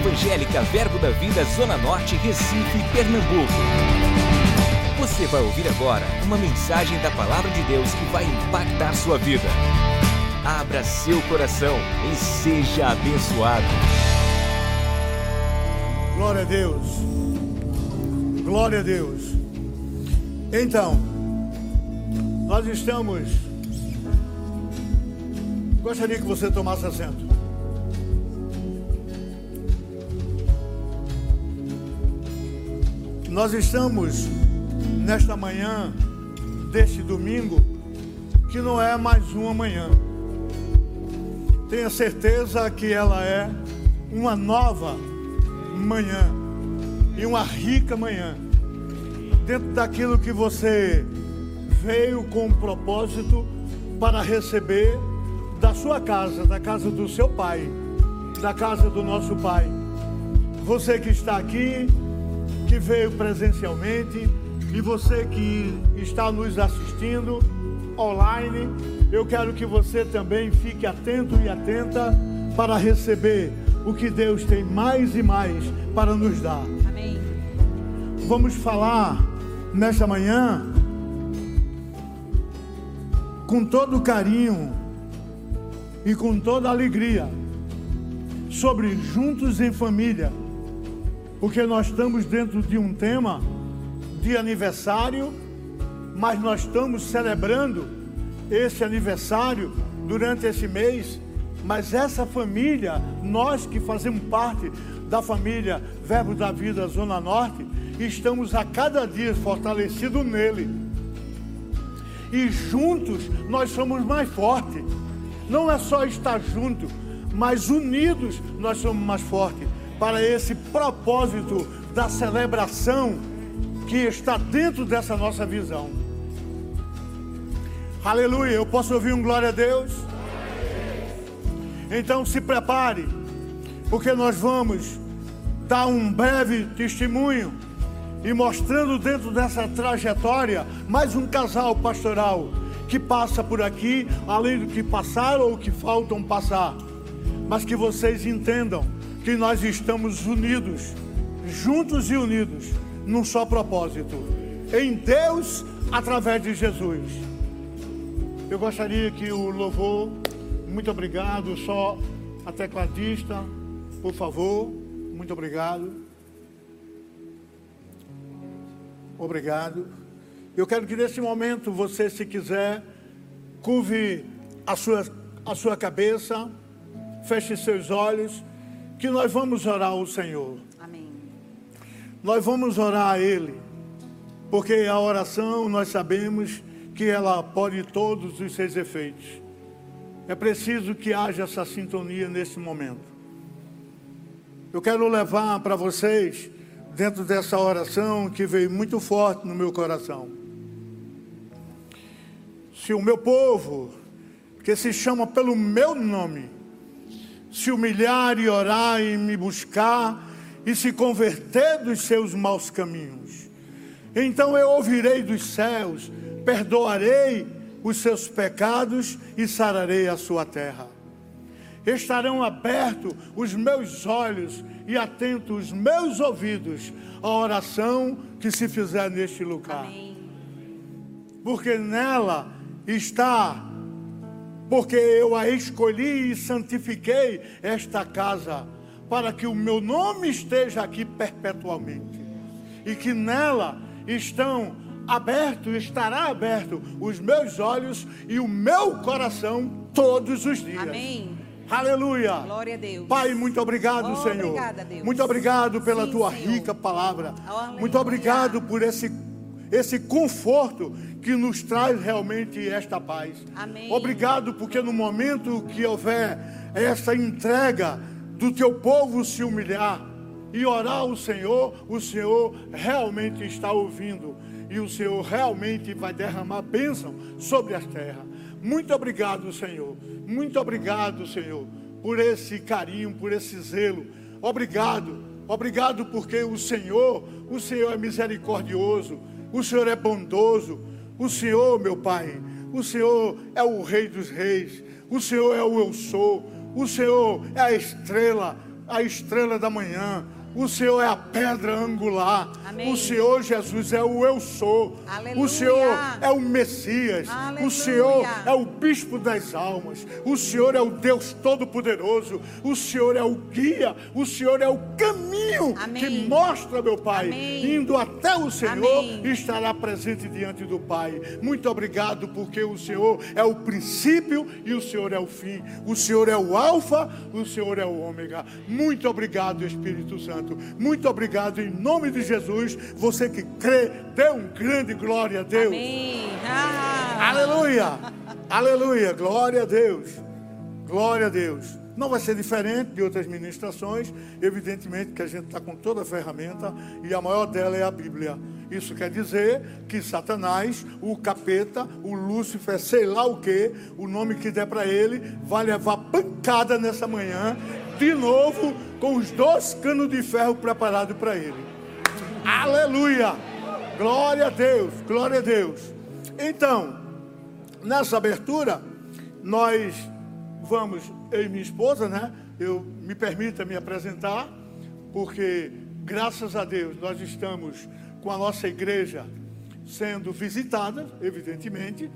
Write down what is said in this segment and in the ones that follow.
Evangélica Verbo da Vida Zona Norte, Recife, Pernambuco. Você vai ouvir agora uma mensagem da Palavra de Deus que vai impactar sua vida. Abra seu coração e seja abençoado. Glória a Deus. Glória a Deus. Então, nós estamos. Gostaria que você tomasse assento. Nós estamos nesta manhã deste domingo, que não é mais uma manhã. Tenha certeza que ela é uma nova manhã e uma rica manhã. Dentro daquilo que você veio com um propósito para receber da sua casa, da casa do seu pai, da casa do nosso pai. Você que está aqui, que veio presencialmente e você que está nos assistindo online, eu quero que você também fique atento e atenta para receber o que Deus tem mais e mais para nos dar. Amém. Vamos falar nesta manhã com todo carinho e com toda alegria sobre juntos em família porque nós estamos dentro de um tema de aniversário, mas nós estamos celebrando esse aniversário durante esse mês. Mas essa família, nós que fazemos parte da família Verbo da Vida Zona Norte, estamos a cada dia fortalecidos nele. E juntos nós somos mais fortes. Não é só estar junto, mas unidos nós somos mais fortes para esse propósito da celebração que está dentro dessa nossa visão. Aleluia. Eu posso ouvir um glória a Deus? Então se prepare, porque nós vamos dar um breve testemunho e mostrando dentro dessa trajetória mais um casal pastoral que passa por aqui, além do que passaram ou que faltam passar. Mas que vocês entendam que nós estamos unidos, juntos e unidos, num só propósito, em Deus através de Jesus. Eu gostaria que o louvor, muito obrigado, só a tecladista, por favor, muito obrigado. Obrigado. Eu quero que nesse momento você, se quiser, curve a sua, a sua cabeça, feche seus olhos que nós vamos orar ao Senhor. Amém. Nós vamos orar a Ele, porque a oração nós sabemos que ela pode todos os seus efeitos. É preciso que haja essa sintonia nesse momento. Eu quero levar para vocês, dentro dessa oração que veio muito forte no meu coração. Se o meu povo, que se chama pelo meu nome, se humilhar e orar e me buscar e se converter dos seus maus caminhos. Então eu ouvirei dos céus, perdoarei os seus pecados e sararei a sua terra. Estarão abertos os meus olhos e atentos os meus ouvidos à oração que se fizer neste lugar. Amém. Porque nela está porque eu a escolhi e santifiquei esta casa, para que o meu nome esteja aqui perpetualmente, e que nela estão aberto, estará aberto os meus olhos e o meu coração todos os dias. Amém. Aleluia. Glória a Deus. Pai, muito obrigado, oh, Senhor. Obrigada, Deus. Muito obrigado pela sim, tua Senhor. rica palavra. Aleluia. Muito obrigado por esse esse conforto que nos traz realmente esta paz. Amém. Obrigado, porque no momento que houver essa entrega do teu povo se humilhar e orar ao Senhor, o Senhor realmente está ouvindo e o Senhor realmente vai derramar bênção sobre a terra. Muito obrigado, Senhor. Muito obrigado, Senhor, por esse carinho, por esse zelo. Obrigado. Obrigado porque o Senhor, o Senhor é misericordioso, o Senhor é bondoso, o Senhor, meu Pai, o Senhor é o Rei dos Reis, o Senhor é o Eu Sou, o Senhor é a estrela, a estrela da manhã, o Senhor é a pedra angular. Amém. O Senhor Jesus é o eu sou. Aleluia. O Senhor é o Messias. Aleluia. O Senhor é o bispo das almas. O Senhor é o Deus todo-poderoso. O Senhor é o guia. O Senhor é o caminho Amém. que mostra, meu Pai, Amém. indo até o Senhor e estará presente diante do Pai. Muito obrigado, porque o Senhor é o princípio e o Senhor é o fim. O Senhor é o Alfa, o Senhor é o Ômega. Muito obrigado, Espírito Santo. Santo. Muito obrigado em nome de Jesus. Você que crê, dê um grande glória a Deus. Amém. Ah. Aleluia. Aleluia. Glória a Deus. Glória a Deus. Não vai ser diferente de outras ministrações, evidentemente que a gente está com toda a ferramenta e a maior dela é a Bíblia. Isso quer dizer que Satanás, o capeta, o Lúcifer, sei lá o que, o nome que der para ele, vai levar pancada nessa manhã, de novo, com os dois canos de ferro preparados para ele. Aleluia! Glória a Deus, glória a Deus. Então, nessa abertura, nós vamos, eu e minha esposa, né? Eu me permita me apresentar, porque graças a Deus nós estamos com a nossa igreja sendo visitada, evidentemente,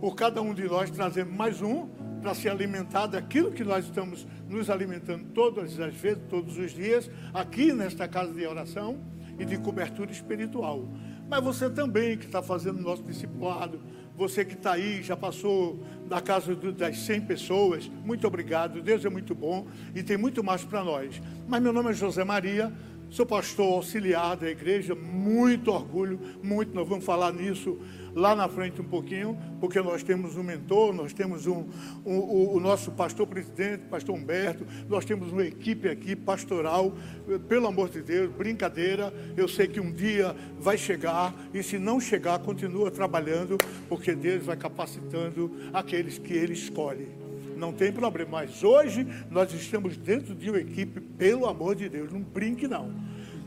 por cada um de nós trazendo mais um para se alimentar daquilo que nós estamos nos alimentando todas as vezes, todos os dias, aqui nesta casa de oração e de cobertura espiritual. Mas você também que está fazendo o nosso discipulado, você que está aí, já passou da casa das 100 pessoas, muito obrigado. Deus é muito bom e tem muito mais para nós. Mas meu nome é José Maria, sou pastor auxiliar da igreja, muito orgulho, muito, nós vamos falar nisso lá na frente um pouquinho, porque nós temos um mentor, nós temos um, um, o nosso pastor presidente, pastor Humberto, nós temos uma equipe aqui pastoral, pelo amor de Deus, brincadeira, eu sei que um dia vai chegar, e se não chegar, continua trabalhando, porque Deus vai capacitando aqueles que Ele escolhe. Não tem problema, mas hoje nós estamos dentro de uma equipe, pelo amor de Deus, não brinque não.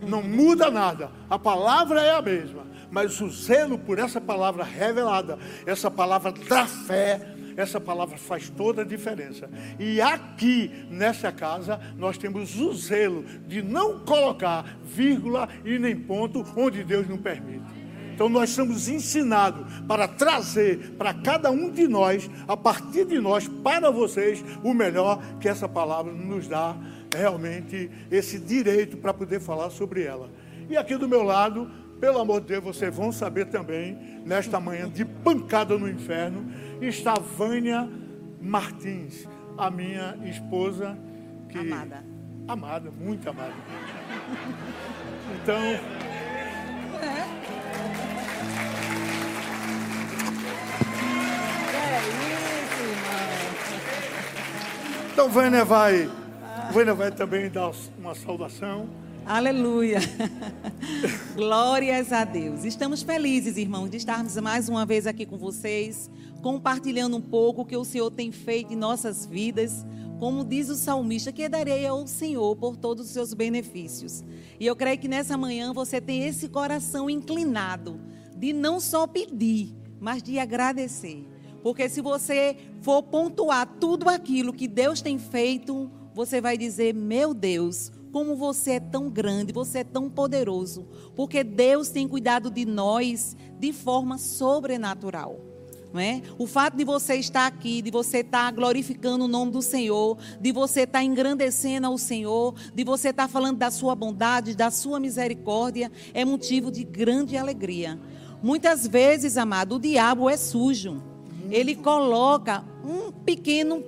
Não muda nada, a palavra é a mesma mas o zelo por essa palavra revelada, essa palavra da fé, essa palavra faz toda a diferença. E aqui, nessa casa, nós temos o zelo de não colocar vírgula e nem ponto onde Deus não permite. Então nós somos ensinados para trazer para cada um de nós, a partir de nós, para vocês, o melhor que essa palavra nos dá realmente esse direito para poder falar sobre ela. E aqui do meu lado, pelo amor de Deus, vocês vão saber também, nesta manhã de pancada no inferno, está Vânia Martins, a minha esposa. Que... Amada. Amada, muito amada. Então. Então Vânia vai, Vânia vai também dar uma saudação. Aleluia. Glórias a Deus. Estamos felizes, irmãos, de estarmos mais uma vez aqui com vocês, compartilhando um pouco o que o Senhor tem feito em nossas vidas. Como diz o salmista, que darei ao Senhor por todos os seus benefícios. E eu creio que nessa manhã você tem esse coração inclinado de não só pedir, mas de agradecer. Porque se você for pontuar tudo aquilo que Deus tem feito, você vai dizer: Meu Deus, como você é tão grande, você é tão poderoso, porque Deus tem cuidado de nós de forma sobrenatural. É? O fato de você estar aqui, de você estar glorificando o nome do Senhor, de você estar engrandecendo ao Senhor, de você estar falando da sua bondade, da sua misericórdia, é motivo de grande alegria. Muitas vezes, amado, o diabo é sujo. Ele coloca um pequeno,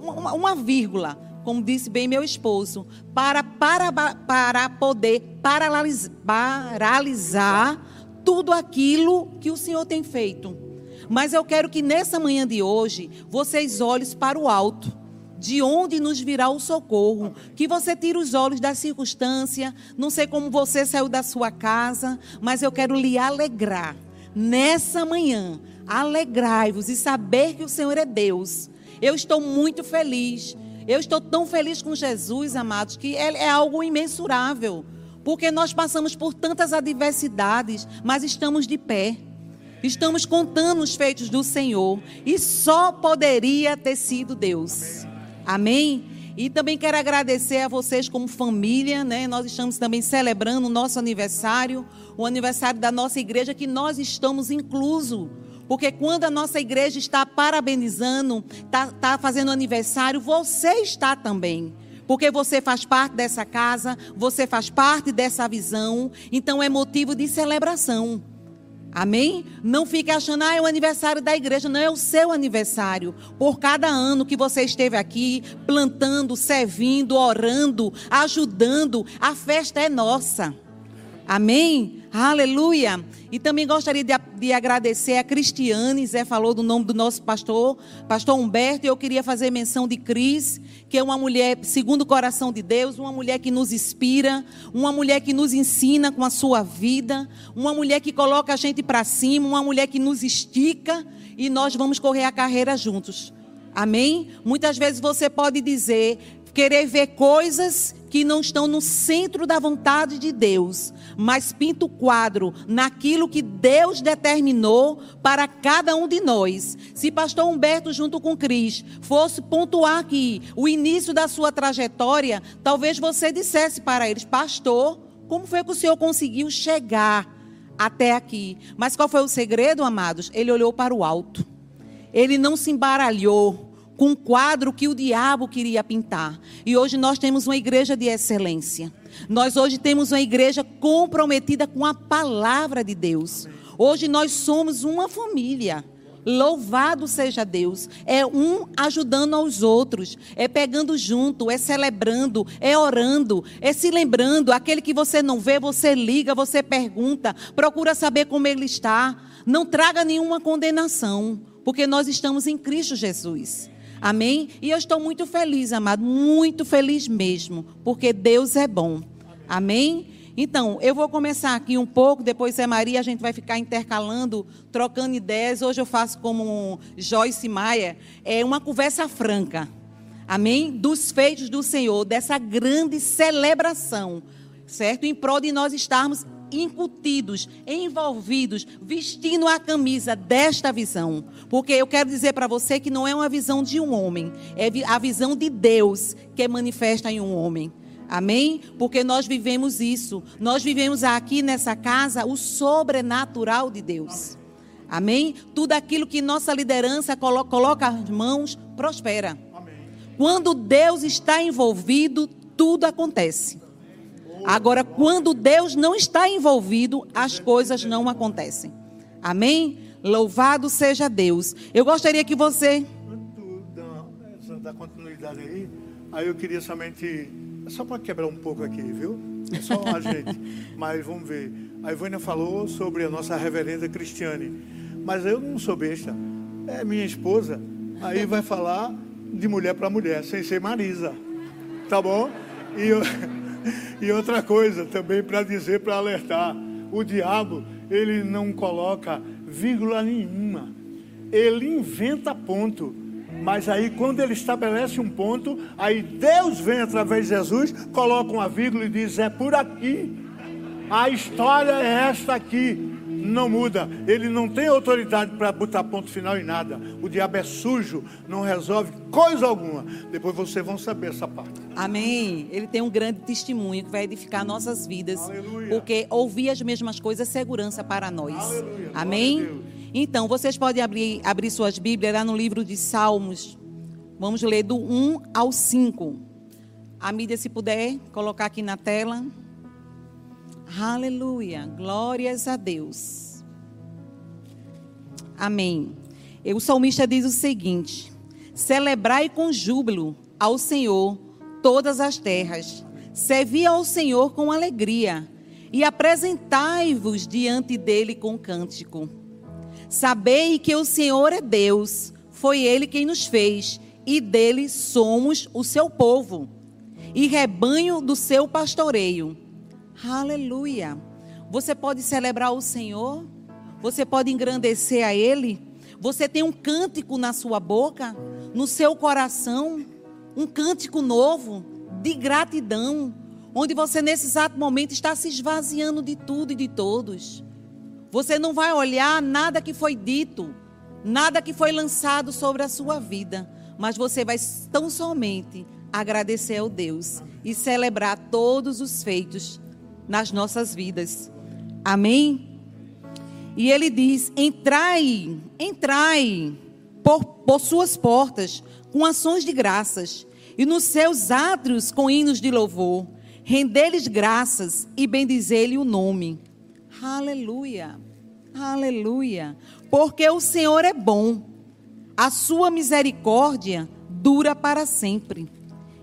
uma, uma vírgula como disse bem meu esposo, para, para, para poder paralisar, paralisar tudo aquilo que o Senhor tem feito. Mas eu quero que nessa manhã de hoje vocês olhem para o alto, de onde nos virá o socorro. Que você tire os olhos da circunstância. Não sei como você saiu da sua casa, mas eu quero lhe alegrar. Nessa manhã, alegrai-vos e saber que o Senhor é Deus. Eu estou muito feliz eu estou tão feliz com Jesus, amados, que é algo imensurável. Porque nós passamos por tantas adversidades, mas estamos de pé. Estamos contando os feitos do Senhor. E só poderia ter sido Deus. Amém? E também quero agradecer a vocês como família, né? Nós estamos também celebrando o nosso aniversário, o aniversário da nossa igreja, que nós estamos incluso. Porque quando a nossa igreja está parabenizando, está tá fazendo aniversário, você está também. Porque você faz parte dessa casa, você faz parte dessa visão, então é motivo de celebração. Amém? Não fique achando, ah, é o aniversário da igreja. Não é o seu aniversário. Por cada ano que você esteve aqui, plantando, servindo, orando, ajudando, a festa é nossa. Amém? Aleluia. E também gostaria de, de, agradecer a Cristiane, Zé falou do nome do nosso pastor, pastor Humberto, e eu queria fazer menção de Cris, que é uma mulher segundo o coração de Deus, uma mulher que nos inspira, uma mulher que nos ensina com a sua vida, uma mulher que coloca a gente para cima, uma mulher que nos estica e nós vamos correr a carreira juntos. Amém? Muitas vezes você pode dizer, querer ver coisas que não estão no centro da vontade de Deus, mas pinta o quadro naquilo que Deus determinou para cada um de nós. Se pastor Humberto junto com Cris fosse pontuar aqui o início da sua trajetória, talvez você dissesse para eles, pastor, como foi que o senhor conseguiu chegar até aqui? Mas qual foi o segredo, amados? Ele olhou para o alto. Ele não se embaralhou com um quadro que o diabo queria pintar. E hoje nós temos uma igreja de excelência. Nós hoje temos uma igreja comprometida com a palavra de Deus. Hoje nós somos uma família. Louvado seja Deus. É um ajudando aos outros, é pegando junto, é celebrando, é orando, é se lembrando. Aquele que você não vê, você liga, você pergunta, procura saber como ele está. Não traga nenhuma condenação, porque nós estamos em Cristo Jesus. Amém? E eu estou muito feliz, amado, muito feliz mesmo, porque Deus é bom. Amém? Então, eu vou começar aqui um pouco, depois é Maria, a gente vai ficar intercalando, trocando ideias. Hoje eu faço como Joyce Maia, é uma conversa franca. Amém? Dos feitos do Senhor, dessa grande celebração, certo? Em prol de nós estarmos incutidos, envolvidos, vestindo a camisa desta visão. Porque eu quero dizer para você que não é uma visão de um homem, é a visão de Deus que é manifesta em um homem. Amém? Porque nós vivemos isso. Nós vivemos aqui nessa casa o sobrenatural de Deus. Amém? Tudo aquilo que nossa liderança coloca as mãos, prospera. Quando Deus está envolvido, tudo acontece. Agora, quando Deus não está envolvido, as coisas não acontecem. Amém? Louvado seja Deus. Eu gostaria que você. Da continuidade aí, aí eu queria somente. Só para quebrar um pouco aqui, viu? É só a gente. Mas vamos ver. A Ivânia falou sobre a nossa reverenda Cristiane. Mas eu não sou besta. É minha esposa. Aí vai falar de mulher para mulher, sem ser Marisa. Tá bom? E eu. E outra coisa também para dizer, para alertar: o diabo, ele não coloca vírgula nenhuma, ele inventa ponto. Mas aí, quando ele estabelece um ponto, aí Deus vem através de Jesus, coloca uma vírgula e diz: é por aqui. A história é esta aqui não muda. Ele não tem autoridade para botar ponto final em nada. O diabo é sujo, não resolve coisa alguma. Depois vocês vão saber essa parte. Amém. Ele tem um grande testemunho que vai edificar nossas vidas. Aleluia. Porque ouvir as mesmas coisas é segurança para nós. Aleluia. Amém? Então, vocês podem abrir, abrir suas Bíblias lá no livro de Salmos. Vamos ler do 1 ao 5. A mídia, se puder, colocar aqui na tela. Aleluia. Glórias a Deus. Amém. E o salmista diz o seguinte: Celebrai com júbilo ao Senhor todas as terras. Servi ao Senhor com alegria e apresentai-vos diante dele com cântico. Sabei que o Senhor é Deus, foi ele quem nos fez e dele somos o seu povo e rebanho do seu pastoreio. Aleluia. Você pode celebrar o Senhor, você pode engrandecer a Ele. Você tem um cântico na sua boca, no seu coração, um cântico novo de gratidão, onde você nesse exato momento está se esvaziando de tudo e de todos. Você não vai olhar nada que foi dito, nada que foi lançado sobre a sua vida, mas você vai tão somente agradecer ao Deus e celebrar todos os feitos nas nossas vidas. Amém? E ele diz: entrai, entrai por, por suas portas com ações de graças e nos seus átrios com hinos de louvor. Render-lhes graças e bendizer-lhe o nome. Aleluia, aleluia. Porque o Senhor é bom, a sua misericórdia dura para sempre,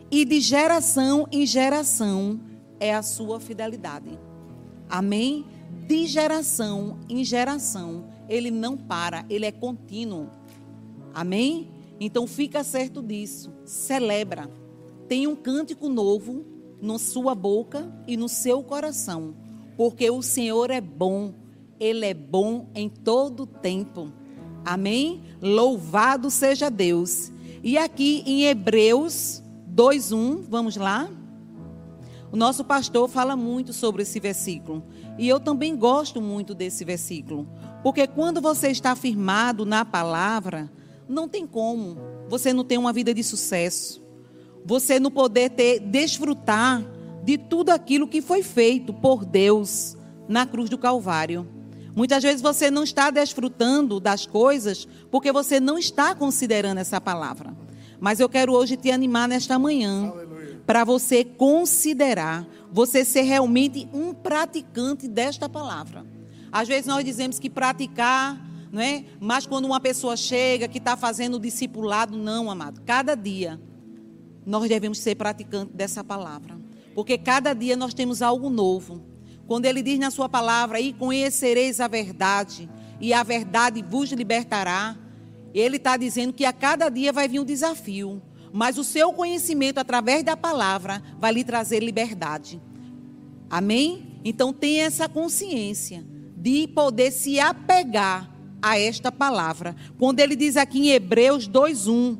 e de geração em geração é a sua fidelidade. Amém? De geração em geração, ele não para, ele é contínuo. Amém? Então fica certo disso. Celebra. Tem um cântico novo na sua boca e no seu coração, porque o Senhor é bom. Ele é bom em todo tempo. Amém? Louvado seja Deus. E aqui em Hebreus 2:1, vamos lá? O nosso pastor fala muito sobre esse versículo. E eu também gosto muito desse versículo. Porque quando você está firmado na palavra, não tem como você não ter uma vida de sucesso. Você não poder ter, desfrutar de tudo aquilo que foi feito por Deus na cruz do Calvário. Muitas vezes você não está desfrutando das coisas porque você não está considerando essa palavra. Mas eu quero hoje te animar nesta manhã para você considerar, você ser realmente um praticante desta palavra. Às vezes nós dizemos que praticar, não é? Mas quando uma pessoa chega que está fazendo o discipulado, não, amado. Cada dia nós devemos ser praticantes dessa palavra, porque cada dia nós temos algo novo. Quando ele diz na sua palavra, e conhecereis a verdade, e a verdade vos libertará, ele está dizendo que a cada dia vai vir um desafio mas o seu conhecimento através da palavra vai lhe trazer liberdade. Amém? Então tenha essa consciência de poder se apegar a esta palavra. Quando ele diz aqui em Hebreus 2:1,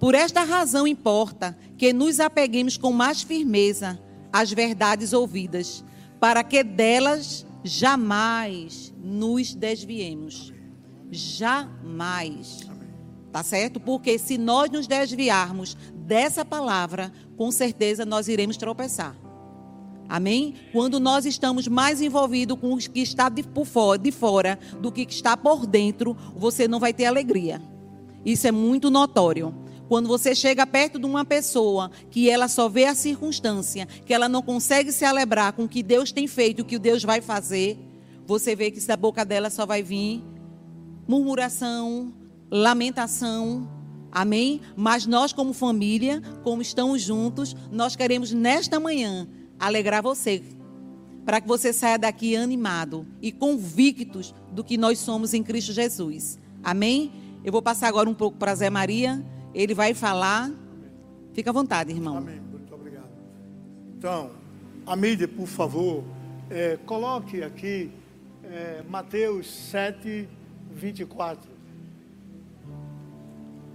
por esta razão importa que nos apeguemos com mais firmeza às verdades ouvidas, para que delas jamais nos desviemos. Jamais. Tá certo? Porque se nós nos desviarmos dessa palavra, com certeza nós iremos tropeçar. Amém? Quando nós estamos mais envolvidos com o que está de, por fora, de fora do que está por dentro, você não vai ter alegria. Isso é muito notório. Quando você chega perto de uma pessoa que ela só vê a circunstância, que ela não consegue se alegrar com o que Deus tem feito, o que Deus vai fazer, você vê que da boca dela só vai vir murmuração, lamentação. Amém? Mas nós, como família, como estamos juntos, nós queremos nesta manhã alegrar você. Para que você saia daqui animado e convictos do que nós somos em Cristo Jesus. Amém? Eu vou passar agora um pouco para Zé Maria. Ele vai falar. Fica à vontade, irmão. Amém. Muito obrigado. Então, a mídia, por favor, é, coloque aqui é, Mateus 7, 24.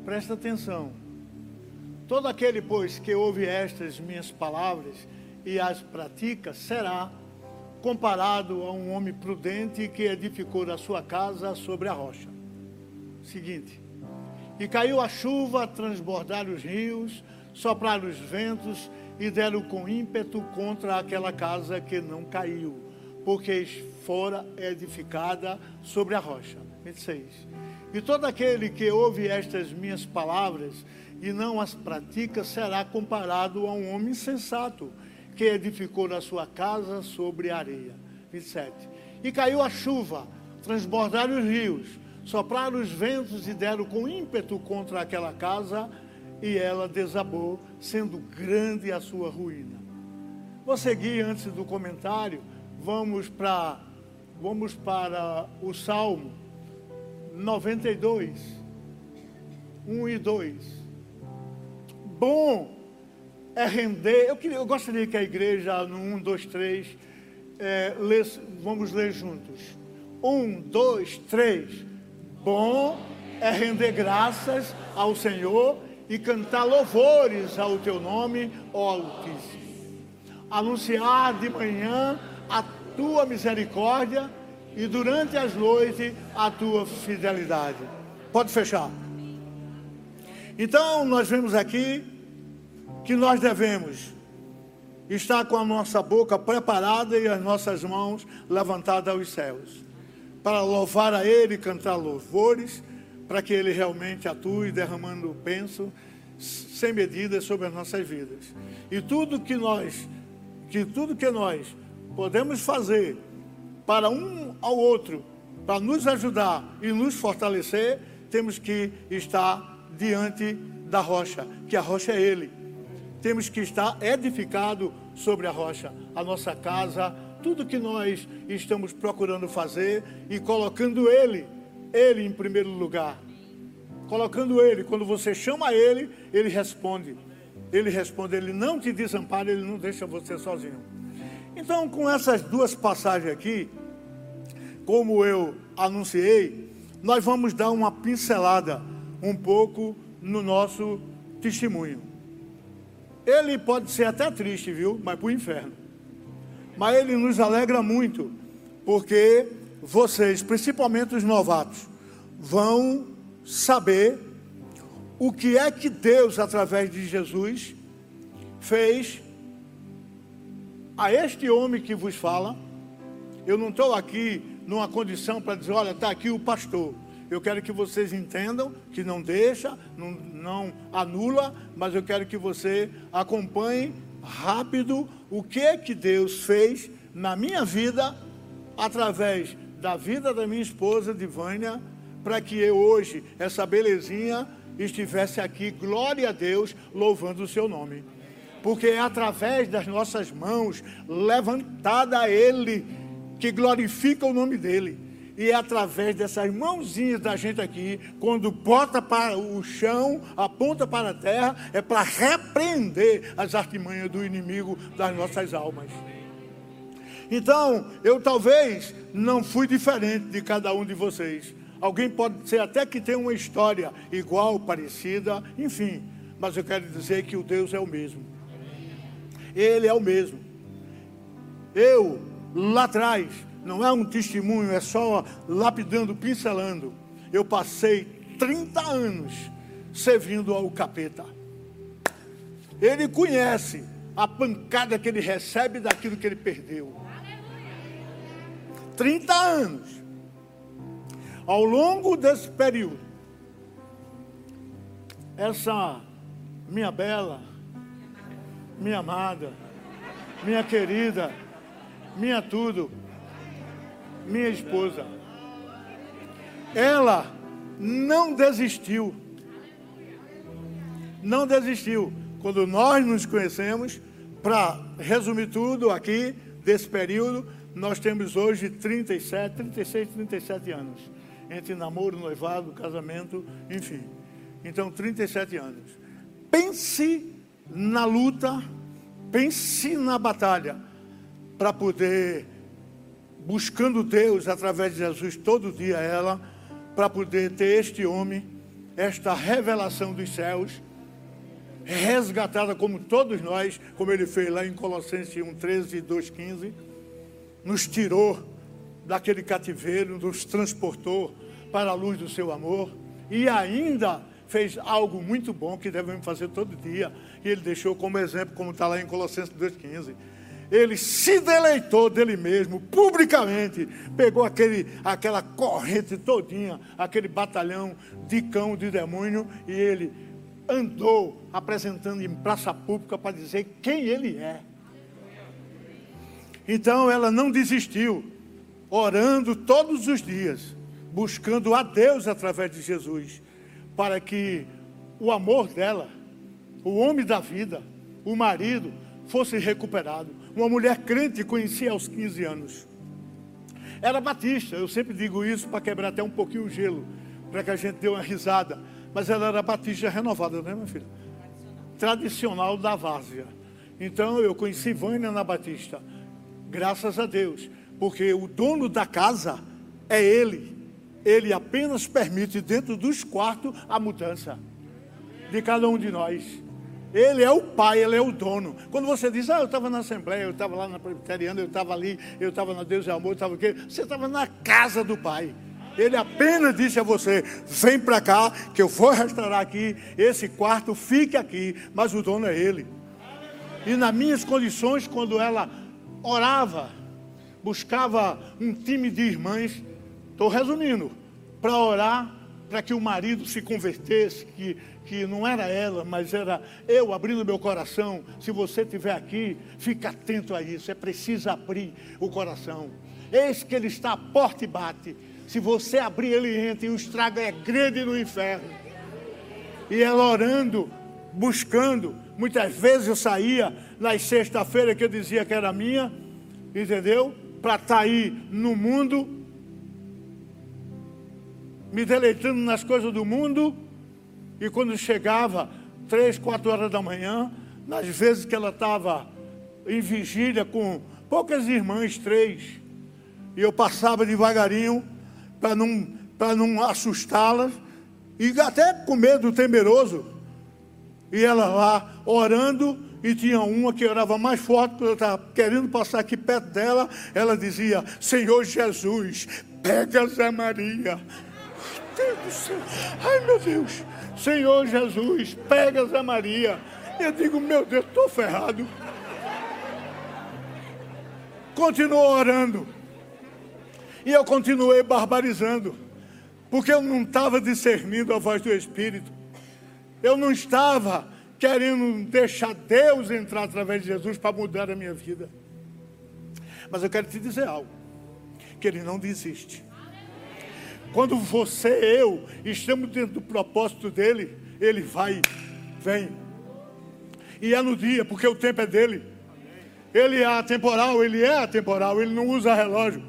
Presta atenção. Todo aquele, pois, que ouve estas minhas palavras e as pratica, será comparado a um homem prudente que edificou a sua casa sobre a rocha. Seguinte. E caiu a chuva, transbordaram os rios, sopraram os ventos e deram com ímpeto contra aquela casa que não caiu, porque fora edificada sobre a rocha. 26. E todo aquele que ouve estas minhas palavras e não as pratica será comparado a um homem sensato que edificou a sua casa sobre areia. 27. E caiu a chuva, transbordaram os rios, sopraram os ventos e deram com ímpeto contra aquela casa e ela desabou, sendo grande a sua ruína. Vou seguir antes do comentário, vamos para vamos para o Salmo 92, 1 e 2. Bom é render. Eu, queria, eu gostaria que a igreja, no 1, 2, 3, é, lesse, vamos ler juntos. 1, 2, 3. Bom é render graças ao Senhor e cantar louvores ao teu nome, ó Altíssimo. Anunciar de manhã a tua misericórdia e durante as noites a tua fidelidade. Pode fechar. Então, nós vemos aqui que nós devemos estar com a nossa boca preparada e as nossas mãos levantadas aos céus, para louvar a Ele, cantar louvores, para que Ele realmente atue, derramando penso sem medida sobre as nossas vidas. E tudo que nós, que tudo que nós podemos fazer para um ao outro, para nos ajudar e nos fortalecer, temos que estar diante da rocha, que a rocha é Ele. Temos que estar edificado sobre a rocha, a nossa casa, tudo que nós estamos procurando fazer e colocando Ele, Ele em primeiro lugar. Colocando Ele, quando você chama Ele, Ele responde. Ele responde, Ele não te desampara, Ele não deixa você sozinho. Então, com essas duas passagens aqui, como eu anunciei, nós vamos dar uma pincelada um pouco no nosso testemunho. Ele pode ser até triste, viu? Mas para o inferno. Mas ele nos alegra muito, porque vocês, principalmente os novatos, vão saber o que é que Deus, através de Jesus, fez a este homem que vos fala. Eu não estou aqui numa condição para dizer, olha, está aqui o pastor. Eu quero que vocês entendam que não deixa, não, não anula, mas eu quero que você acompanhe rápido o que que Deus fez na minha vida através da vida da minha esposa Divânia, para que eu hoje essa belezinha estivesse aqui, glória a Deus, louvando o seu nome. Porque é através das nossas mãos levantada a ele que glorifica o nome dele. E é através dessas mãozinhas da gente aqui, quando bota para o chão, aponta para a terra, é para repreender as artimanhas do inimigo das nossas almas. Então, eu talvez não fui diferente de cada um de vocês. Alguém pode ser até que tenha uma história igual, parecida, enfim. Mas eu quero dizer que o Deus é o mesmo. Ele é o mesmo. Eu, lá atrás, não é um testemunho, é só lapidando, pincelando. Eu passei 30 anos servindo ao capeta. Ele conhece a pancada que ele recebe daquilo que ele perdeu. 30 anos. Ao longo desse período, essa minha bela, minha amada, minha querida, minha tudo, minha esposa. Ela não desistiu. Não desistiu. Quando nós nos conhecemos, para resumir tudo aqui desse período, nós temos hoje 37, 36, 37 anos. Entre namoro, noivado, casamento, enfim. Então, 37 anos. Pense na luta, pense na batalha para poder buscando Deus através de Jesus todo dia ela, para poder ter este homem, esta revelação dos céus, resgatada como todos nós, como ele fez lá em Colossenses 1,13 e 2,15, nos tirou daquele cativeiro, nos transportou para a luz do seu amor e ainda fez algo muito bom que devemos fazer todo dia. E ele deixou como exemplo, como está lá em Colossenses 2,15 ele se deleitou dele mesmo, publicamente, pegou aquele, aquela corrente todinha, aquele batalhão de cão, de demônio, e ele andou apresentando em praça pública para dizer quem ele é. Então ela não desistiu, orando todos os dias, buscando a Deus através de Jesus, para que o amor dela, o homem da vida, o marido, fosse recuperado uma mulher crente conhecia aos 15 anos. Era batista, eu sempre digo isso para quebrar até um pouquinho o gelo, para que a gente dê uma risada. Mas ela era batista renovada, né, minha filha? Tradicional da várzea. Então eu conheci Vânia na Batista, graças a Deus, porque o dono da casa é ele. Ele apenas permite dentro dos quartos a mudança de cada um de nós. Ele é o pai, ele é o dono. Quando você diz, ah, eu estava na Assembleia, eu estava lá na Presbiteriana, eu estava ali, eu estava na Deus e Amor, eu estava aqui. Você estava na casa do pai. Ele apenas disse a você: vem para cá, que eu vou restaurar aqui esse quarto, fique aqui. Mas o dono é Ele. E nas minhas condições, quando ela orava, buscava um time de irmãs, estou resumindo, para orar, para que o marido se convertesse, que, que não era ela, mas era eu abrindo meu coração. Se você estiver aqui, fique atento a isso, é preciso abrir o coração. Eis que ele está à porta e bate. Se você abrir, ele entra e o estrago é grande no inferno. E ela orando, buscando. Muitas vezes eu saía nas sexta-feiras que eu dizia que era minha, entendeu? Para estar aí no mundo, me deleitando nas coisas do mundo. E quando chegava, três, quatro horas da manhã, nas vezes que ela estava em vigília com poucas irmãs, três, e eu passava devagarinho para não, não assustá-las, e até com medo temeroso. E ela lá orando, e tinha uma que orava mais forte, porque eu estava querendo passar aqui perto dela. Ela dizia: Senhor Jesus, pega Zé Maria. Deus do céu. Ai meu Deus, Senhor Jesus, pega Zé Maria. Eu digo, meu Deus, estou ferrado. Continuou orando. E eu continuei barbarizando, porque eu não estava discernindo a voz do Espírito. Eu não estava querendo deixar Deus entrar através de Jesus para mudar a minha vida. Mas eu quero te dizer algo: que Ele não desiste. Quando você e eu estamos dentro do propósito dele, ele vai, vem. E é no dia, porque o tempo é dele. Ele é atemporal, ele é atemporal, ele não usa relógio.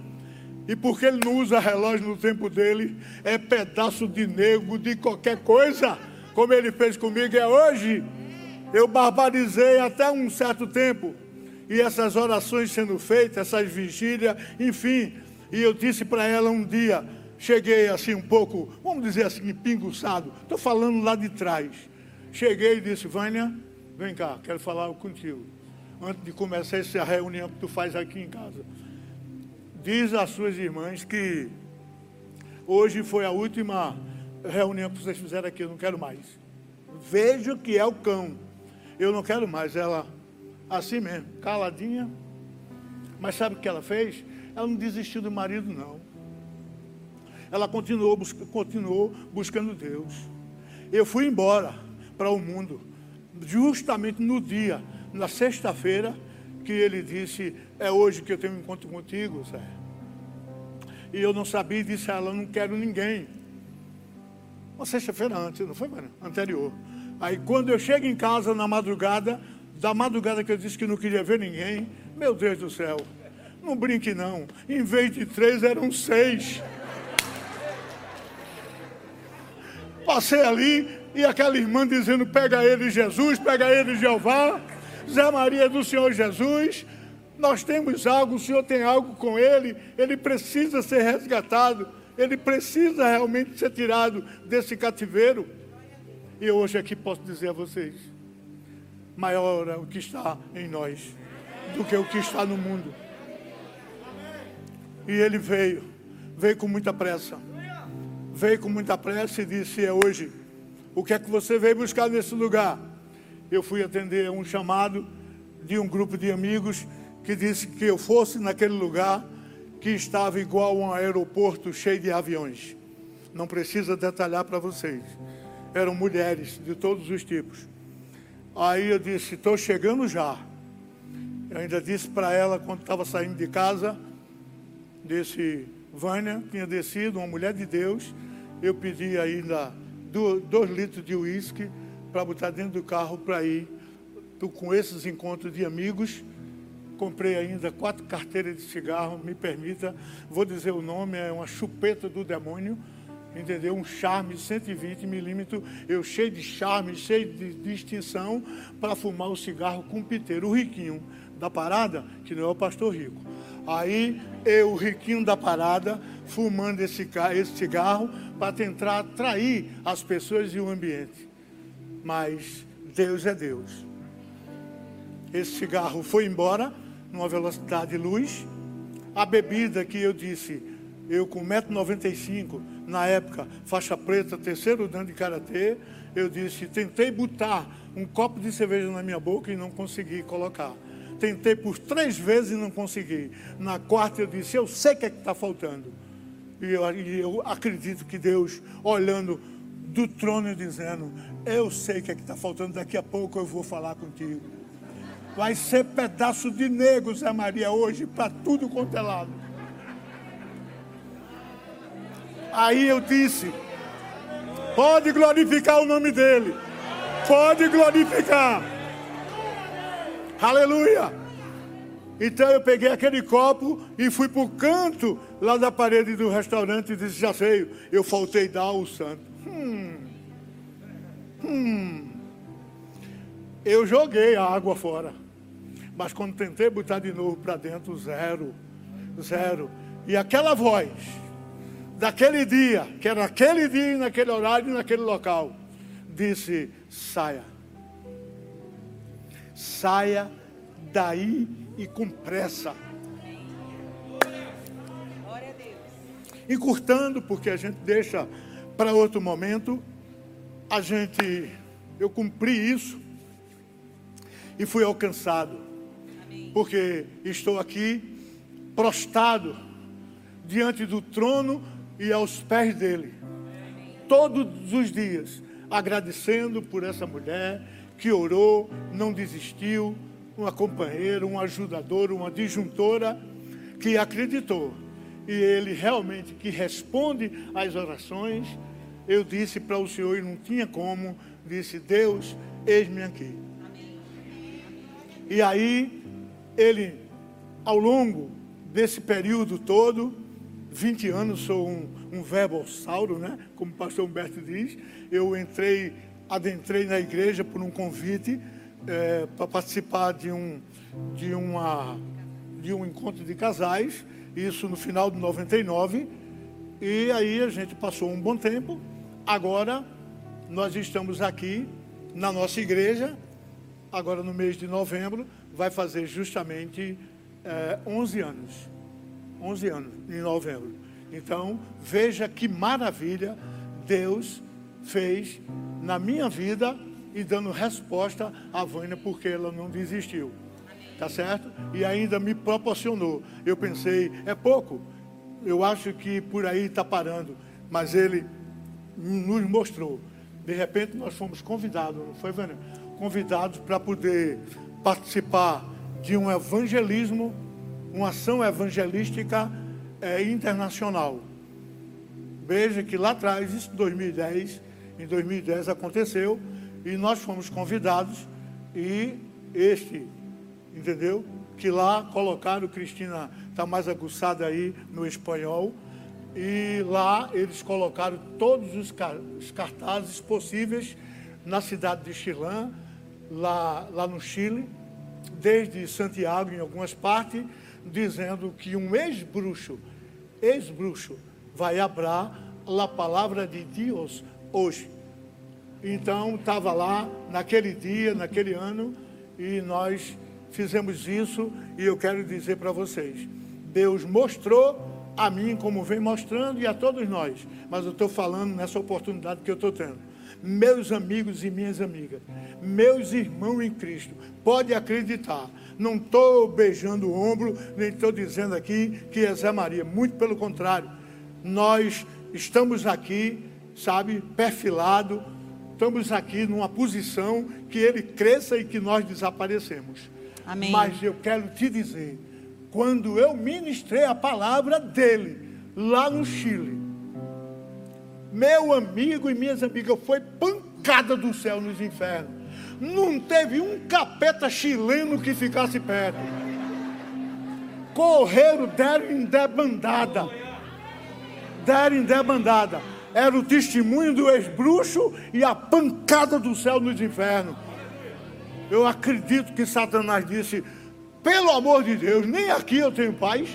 E porque ele não usa relógio no tempo dele, é pedaço de nego, de qualquer coisa, como ele fez comigo, é hoje. Eu barbarizei até um certo tempo. E essas orações sendo feitas, essas vigílias, enfim. E eu disse para ela um dia, cheguei assim um pouco, vamos dizer assim, pinguçado. Estou falando lá de trás. Cheguei e disse, Vânia, vem cá, quero falar contigo. Antes de começar essa reunião que tu faz aqui em casa diz às suas irmãs que hoje foi a última reunião que vocês fizeram aqui, eu não quero mais. Vejo que é o cão. Eu não quero mais. Ela, assim mesmo, caladinha. Mas sabe o que ela fez? Ela não desistiu do marido, não. Ela continuou, continuou buscando Deus. Eu fui embora para o mundo, justamente no dia, na sexta-feira, que ele disse: É hoje que eu tenho um encontro contigo, Zé. E eu não sabia e disse a ela: Não quero ninguém. Uma sexta-feira antes, não foi, mano? Anterior. Aí quando eu chego em casa na madrugada, da madrugada que eu disse que não queria ver ninguém, meu Deus do céu, não brinque não. Em vez de três, eram seis. Passei ali e aquela irmã dizendo: pega ele Jesus, pega ele Jeová. Zé Maria do Senhor Jesus, nós temos algo, o Senhor tem algo com ele, ele precisa ser resgatado, ele precisa realmente ser tirado desse cativeiro. E hoje aqui posso dizer a vocês: maior é o que está em nós do que o que está no mundo. E ele veio, veio com muita pressa. Veio com muita pressa e disse: É hoje. O que é que você veio buscar nesse lugar? eu fui atender um chamado de um grupo de amigos que disse que eu fosse naquele lugar que estava igual a um aeroporto cheio de aviões. Não precisa detalhar para vocês. Eram mulheres de todos os tipos. Aí eu disse: Estou chegando já. Eu ainda disse para ela, quando estava saindo de casa, desse Vânia, tinha descido, uma mulher de Deus. Eu pedi ainda dois litros de uísque para botar dentro do carro para ir com esses encontros de amigos. Comprei ainda quatro carteiras de cigarro, me permita, vou dizer o nome, é uma chupeta do demônio, entendeu? Um charme 120 milímetros, eu cheio de charme, cheio de distinção, para fumar o cigarro com o piteiro, o riquinho da parada, que não é o pastor rico. Aí eu, o riquinho da parada, fumando esse, esse cigarro para tentar atrair as pessoas e o ambiente mas Deus é Deus. Esse cigarro foi embora numa velocidade de luz. A bebida que eu disse, Eu com 1,95m, na época, faixa preta, terceiro dan de karatê, eu disse, tentei botar um copo de cerveja na minha boca e não consegui colocar. Tentei por três vezes e não consegui. Na quarta eu disse, eu sei o que é que está faltando. E eu, eu acredito que Deus, olhando do trono dizendo, eu sei o que é está faltando, daqui a pouco eu vou falar contigo. Vai ser pedaço de negro, Zé Maria, hoje, para tudo quanto é lado. Aí eu disse, pode glorificar o nome dele. Pode glorificar. Aleluia. Então eu peguei aquele copo e fui para o canto lá da parede do restaurante e disse, já sei, eu faltei dar o santo. Hum. Hum. Eu joguei a água fora. Mas quando tentei botar de novo para dentro, zero. Zero. E aquela voz, daquele dia, que era aquele dia, naquele horário, naquele local, disse: saia. Saia daí e com pressa. Encurtando, porque a gente deixa para outro momento, a gente, eu cumpri isso e fui alcançado, porque estou aqui prostrado diante do trono e aos pés dele, todos os dias, agradecendo por essa mulher que orou, não desistiu, uma companheira, um ajudador, uma disjuntora que acreditou. E ele realmente que responde às orações. Eu disse para o Senhor e não tinha como, disse: Deus, eis-me aqui. E aí, ele, ao longo desse período todo, 20 anos, sou um, um verbossauro, né? Como o pastor Humberto diz. Eu entrei, adentrei na igreja por um convite é, para participar de um, de, uma, de um encontro de casais, isso no final de 99. E aí a gente passou um bom tempo. Agora nós estamos aqui na nossa igreja, agora no mês de novembro, vai fazer justamente é, 11 anos. 11 anos, em novembro. Então, veja que maravilha Deus fez na minha vida e dando resposta à Vânia porque ela não desistiu. Tá certo? E ainda me proporcionou. Eu pensei, é pouco. Eu acho que por aí está parando. Mas ele nos mostrou. De repente nós fomos convidados, não foi, Vânia? Convidados para poder participar de um evangelismo uma ação evangelística é, internacional. Veja que lá atrás, isso em 2010, em 2010 aconteceu, e nós fomos convidados, e este, entendeu? Que lá colocaram, Cristina está mais aguçada aí no espanhol, e lá eles colocaram todos os cartazes possíveis na cidade de Chilã, lá, lá no Chile, desde Santiago em algumas partes, dizendo que um ex-bruxo, ex-bruxo, vai abrar a palavra de Deus hoje. Então, estava lá naquele dia, naquele ano, e nós fizemos isso, e eu quero dizer para vocês: Deus mostrou a mim, como vem mostrando, e a todos nós, mas eu estou falando nessa oportunidade que eu estou tendo. Meus amigos e minhas amigas, meus irmãos em Cristo, pode acreditar, não estou beijando o ombro, nem estou dizendo aqui que é Zé Maria. Muito pelo contrário. Nós estamos aqui, sabe, perfilado. Estamos aqui numa posição que ele cresça e que nós desaparecemos. Amém. Mas eu quero te dizer, quando eu ministrei a palavra dele lá no Chile, meu amigo e minhas amigas, foi pancada do céu nos infernos não teve um capeta chileno que ficasse perto. Correram, deram em debandada. Deram em debandada. Era o testemunho do ex-bruxo e a pancada do céu nos infernos. Eu acredito que Satanás disse: pelo amor de Deus, nem aqui eu tenho paz.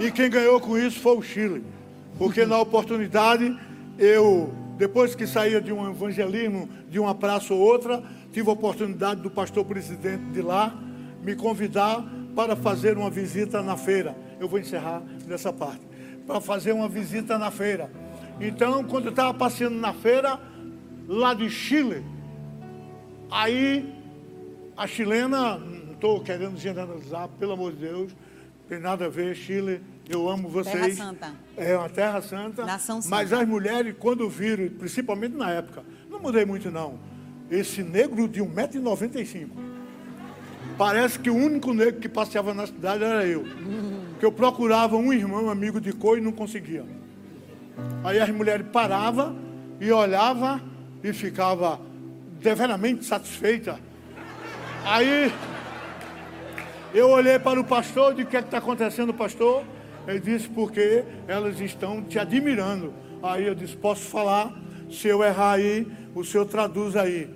E quem ganhou com isso foi o Chile. Porque na oportunidade eu depois que saía de um evangelismo, de uma praça ou outra, tive a oportunidade do pastor presidente de lá me convidar para fazer uma visita na feira. eu vou encerrar nessa parte. Para fazer uma visita na feira. Então, quando eu estava passeando na feira, lá de Chile, aí a chilena, não estou querendo generalizar, pelo amor de Deus, tem nada a ver, Chile, eu amo vocês. Terra Santa. É uma terra santa. Nação Mas santa. as mulheres, quando viram, principalmente na época, não mudei muito não. Esse negro de 1,95m. Parece que o único negro que passeava na cidade era eu. Que eu procurava um irmão amigo de cor e não conseguia. Aí as mulheres paravam e olhavam e ficava deveramente satisfeita. Aí eu olhei para o pastor e disse, o que é está acontecendo, pastor? Ele disse, porque elas estão te admirando. Aí eu disse, posso falar? Se eu errar aí, o senhor traduz aí.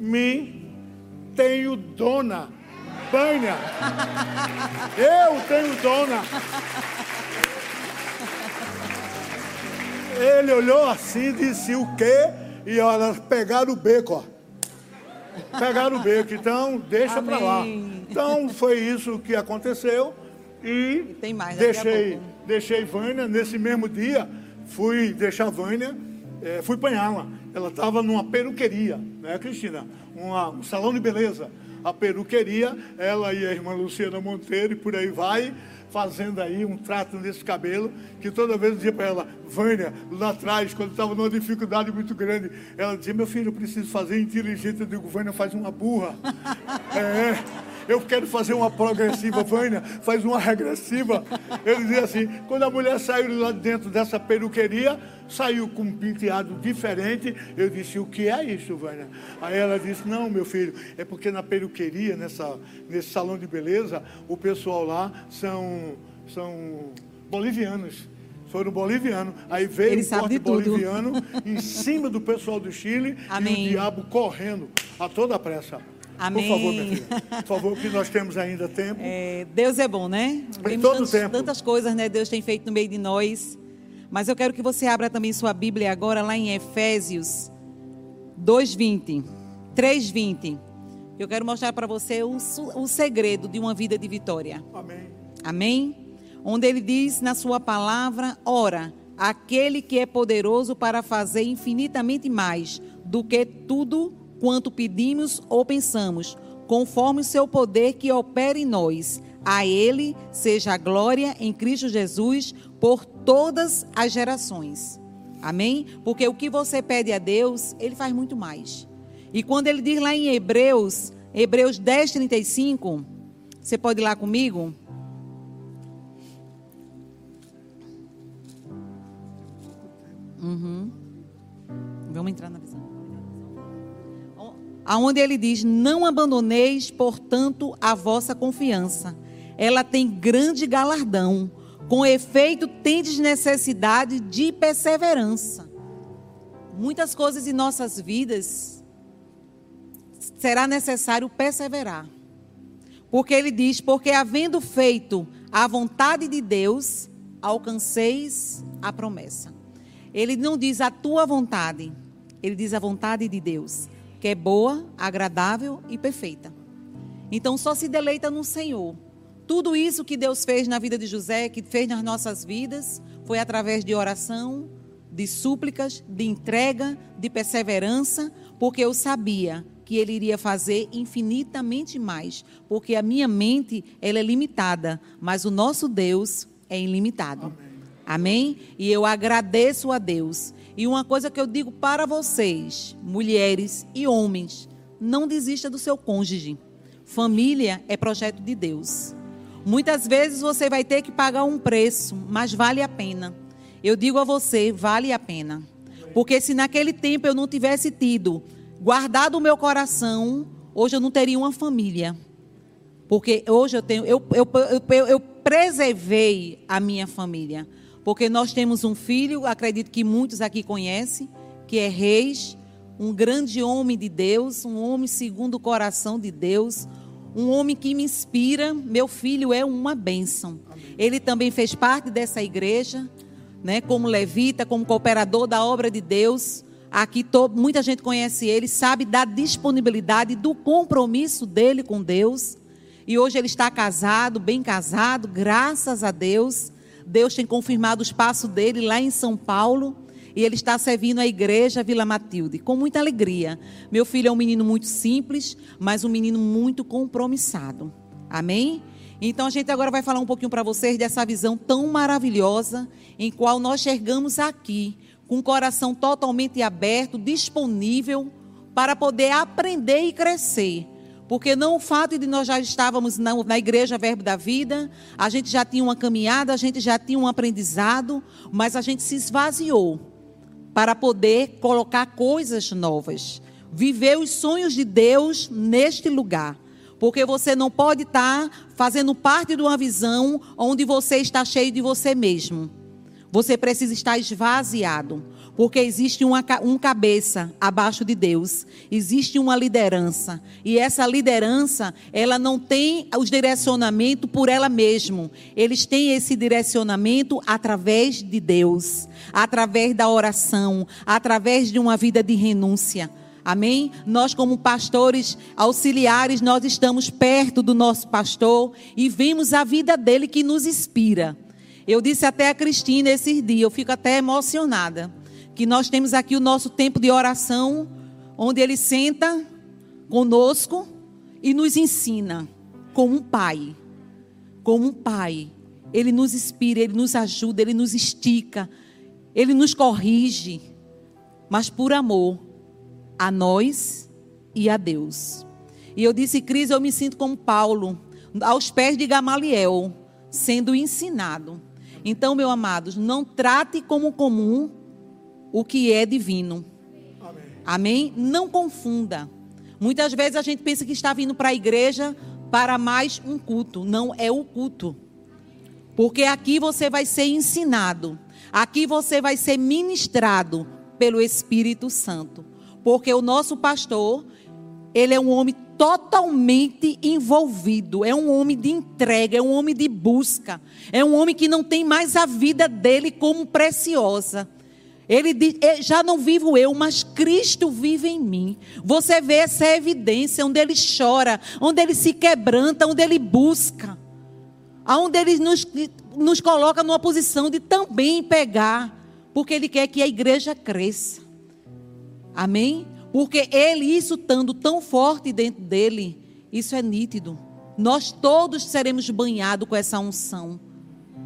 Me tenho dona. Bânia. Eu tenho dona. Ele olhou assim e disse o quê? E elas pegaram o beco, ó. Pegaram o beco, então deixa para lá. Então foi isso que aconteceu e, E mais deixei, deixei Vânia nesse mesmo dia, fui deixar Vânia, eh, fui apanhá-la. Ela estava numa peruqueria, né, Cristina? Uma- um salão de beleza. A peruqueria, ela e a irmã Luciana Monteiro, e por aí vai, fazendo aí um trato nesse cabelo, que toda vez eu dizia para ela, Vânia, lá atrás, quando estava numa dificuldade muito grande, ela dizia, meu filho, eu preciso fazer inteligente. Eu digo, Vânia, faz uma burra. é, eu quero fazer uma progressiva, Vânia, faz uma regressiva. Ele dizia assim, quando a mulher saiu lá dentro dessa peruqueria, saiu com um penteado diferente. Eu disse, o que é isso, Vânia? Aí ela disse, não, meu filho, é porque na peruqueria, nessa, nesse salão de beleza, o pessoal lá são, são bolivianos. Foram bolivianos. Aí veio Ele um corte boliviano em cima do pessoal do Chile Amém. e o diabo correndo a toda pressa. Amém. Por favor, minha filha. Por favor, que nós temos ainda tempo. É, Deus é bom, né? Vemos todo tantos- tempo. tantas coisas, né? Deus tem feito no meio de nós. Mas eu quero que você abra também sua Bíblia agora lá em Efésios 2:20, 3:20. Eu quero mostrar para você o, o segredo de uma vida de vitória. Amém. Amém? Onde ele diz na sua palavra: ora, aquele que é poderoso para fazer infinitamente mais do que tudo quanto pedimos ou pensamos, conforme o seu poder que opera em nós. A ele seja a glória em Cristo Jesus por todas as gerações. Amém? Porque o que você pede a Deus, ele faz muito mais. E quando ele diz lá em Hebreus, Hebreus 10, 35, você pode ir lá comigo? Uhum. Vamos entrar na visão. Aonde ele diz: Não abandoneis, portanto, a vossa confiança. Ela tem grande galardão. Com efeito, tendes necessidade de perseverança. Muitas coisas em nossas vidas será necessário perseverar. Porque ele diz: Porque havendo feito a vontade de Deus, alcanceis a promessa. Ele não diz a tua vontade, ele diz a vontade de Deus, que é boa, agradável e perfeita. Então só se deleita no Senhor. Tudo isso que Deus fez na vida de José, que fez nas nossas vidas, foi através de oração, de súplicas, de entrega, de perseverança, porque eu sabia que ele iria fazer infinitamente mais, porque a minha mente ela é limitada, mas o nosso Deus é ilimitado. Amém? E eu agradeço a Deus. E uma coisa que eu digo para vocês, mulheres e homens, não desista do seu cônjuge. Família é projeto de Deus. Muitas vezes você vai ter que pagar um preço, mas vale a pena. Eu digo a você, vale a pena. Porque se naquele tempo eu não tivesse tido guardado o meu coração, hoje eu não teria uma família. Porque hoje eu tenho, eu, eu, eu, eu preservei a minha família. Porque nós temos um filho, acredito que muitos aqui conhecem, que é Reis, um grande homem de Deus, um homem segundo o coração de Deus, um homem que me inspira. Meu filho é uma bênção. Ele também fez parte dessa igreja, né, como levita, como cooperador da obra de Deus. Aqui to, muita gente conhece ele, sabe da disponibilidade, do compromisso dele com Deus. E hoje ele está casado, bem casado, graças a Deus. Deus tem confirmado o espaço dele lá em São Paulo. E ele está servindo a igreja Vila Matilde com muita alegria. Meu filho é um menino muito simples, mas um menino muito compromissado. Amém? Então a gente agora vai falar um pouquinho para vocês dessa visão tão maravilhosa em qual nós chegamos aqui com o coração totalmente aberto, disponível para poder aprender e crescer. Porque não o fato de nós já estávamos na, na, igreja Verbo da Vida, a gente já tinha uma caminhada, a gente já tinha um aprendizado, mas a gente se esvaziou para poder colocar coisas novas, viver os sonhos de Deus neste lugar. Porque você não pode estar fazendo parte de uma visão onde você está cheio de você mesmo. Você precisa estar esvaziado. Porque existe uma, um cabeça abaixo de Deus, existe uma liderança. E essa liderança, ela não tem os direcionamento por ela mesma. Eles têm esse direcionamento através de Deus, através da oração, através de uma vida de renúncia. Amém? Nós, como pastores auxiliares, nós estamos perto do nosso pastor e vemos a vida dele que nos inspira. Eu disse até a Cristina esses dias, eu fico até emocionada, que nós temos aqui o nosso tempo de oração, onde ele senta conosco e nos ensina como um pai. Como um pai. Ele nos inspira, ele nos ajuda, ele nos estica, ele nos corrige, mas por amor a nós e a Deus. E eu disse, Cris, eu me sinto como Paulo, aos pés de Gamaliel, sendo ensinado. Então, meus amados, não trate como comum o que é divino. Amém? Amém? Não confunda. Muitas vezes a gente pensa que está vindo para a igreja para mais um culto. Não é o culto. Porque aqui você vai ser ensinado. Aqui você vai ser ministrado pelo Espírito Santo. Porque o nosso pastor, ele é um homem totalmente envolvido, é um homem de entrega, é um homem de busca, é um homem que não tem mais a vida dele como preciosa. Ele diz: já não vivo eu, mas Cristo vive em mim. Você vê essa evidência onde ele chora, onde ele se quebranta, onde ele busca, onde ele nos, nos coloca numa posição de também pegar, porque ele quer que a igreja cresça. Amém? Porque ele, isso estando tão forte dentro dele, isso é nítido. Nós todos seremos banhados com essa unção.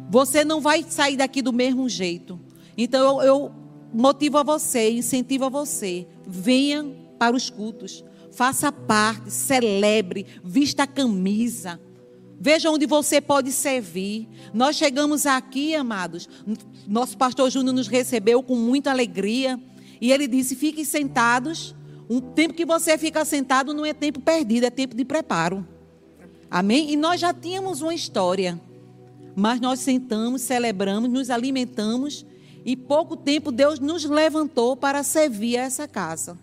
Você não vai sair daqui do mesmo jeito. Então eu, eu motivo a você, incentivo a você. Venha para os cultos. Faça parte, celebre, vista a camisa. Veja onde você pode servir. Nós chegamos aqui, amados. Nosso pastor Júnior nos recebeu com muita alegria. E ele disse: fiquem sentados. Um tempo que você fica sentado não é tempo perdido, é tempo de preparo. Amém? E nós já tínhamos uma história. Mas nós sentamos, celebramos, nos alimentamos. E pouco tempo Deus nos levantou para servir a essa casa.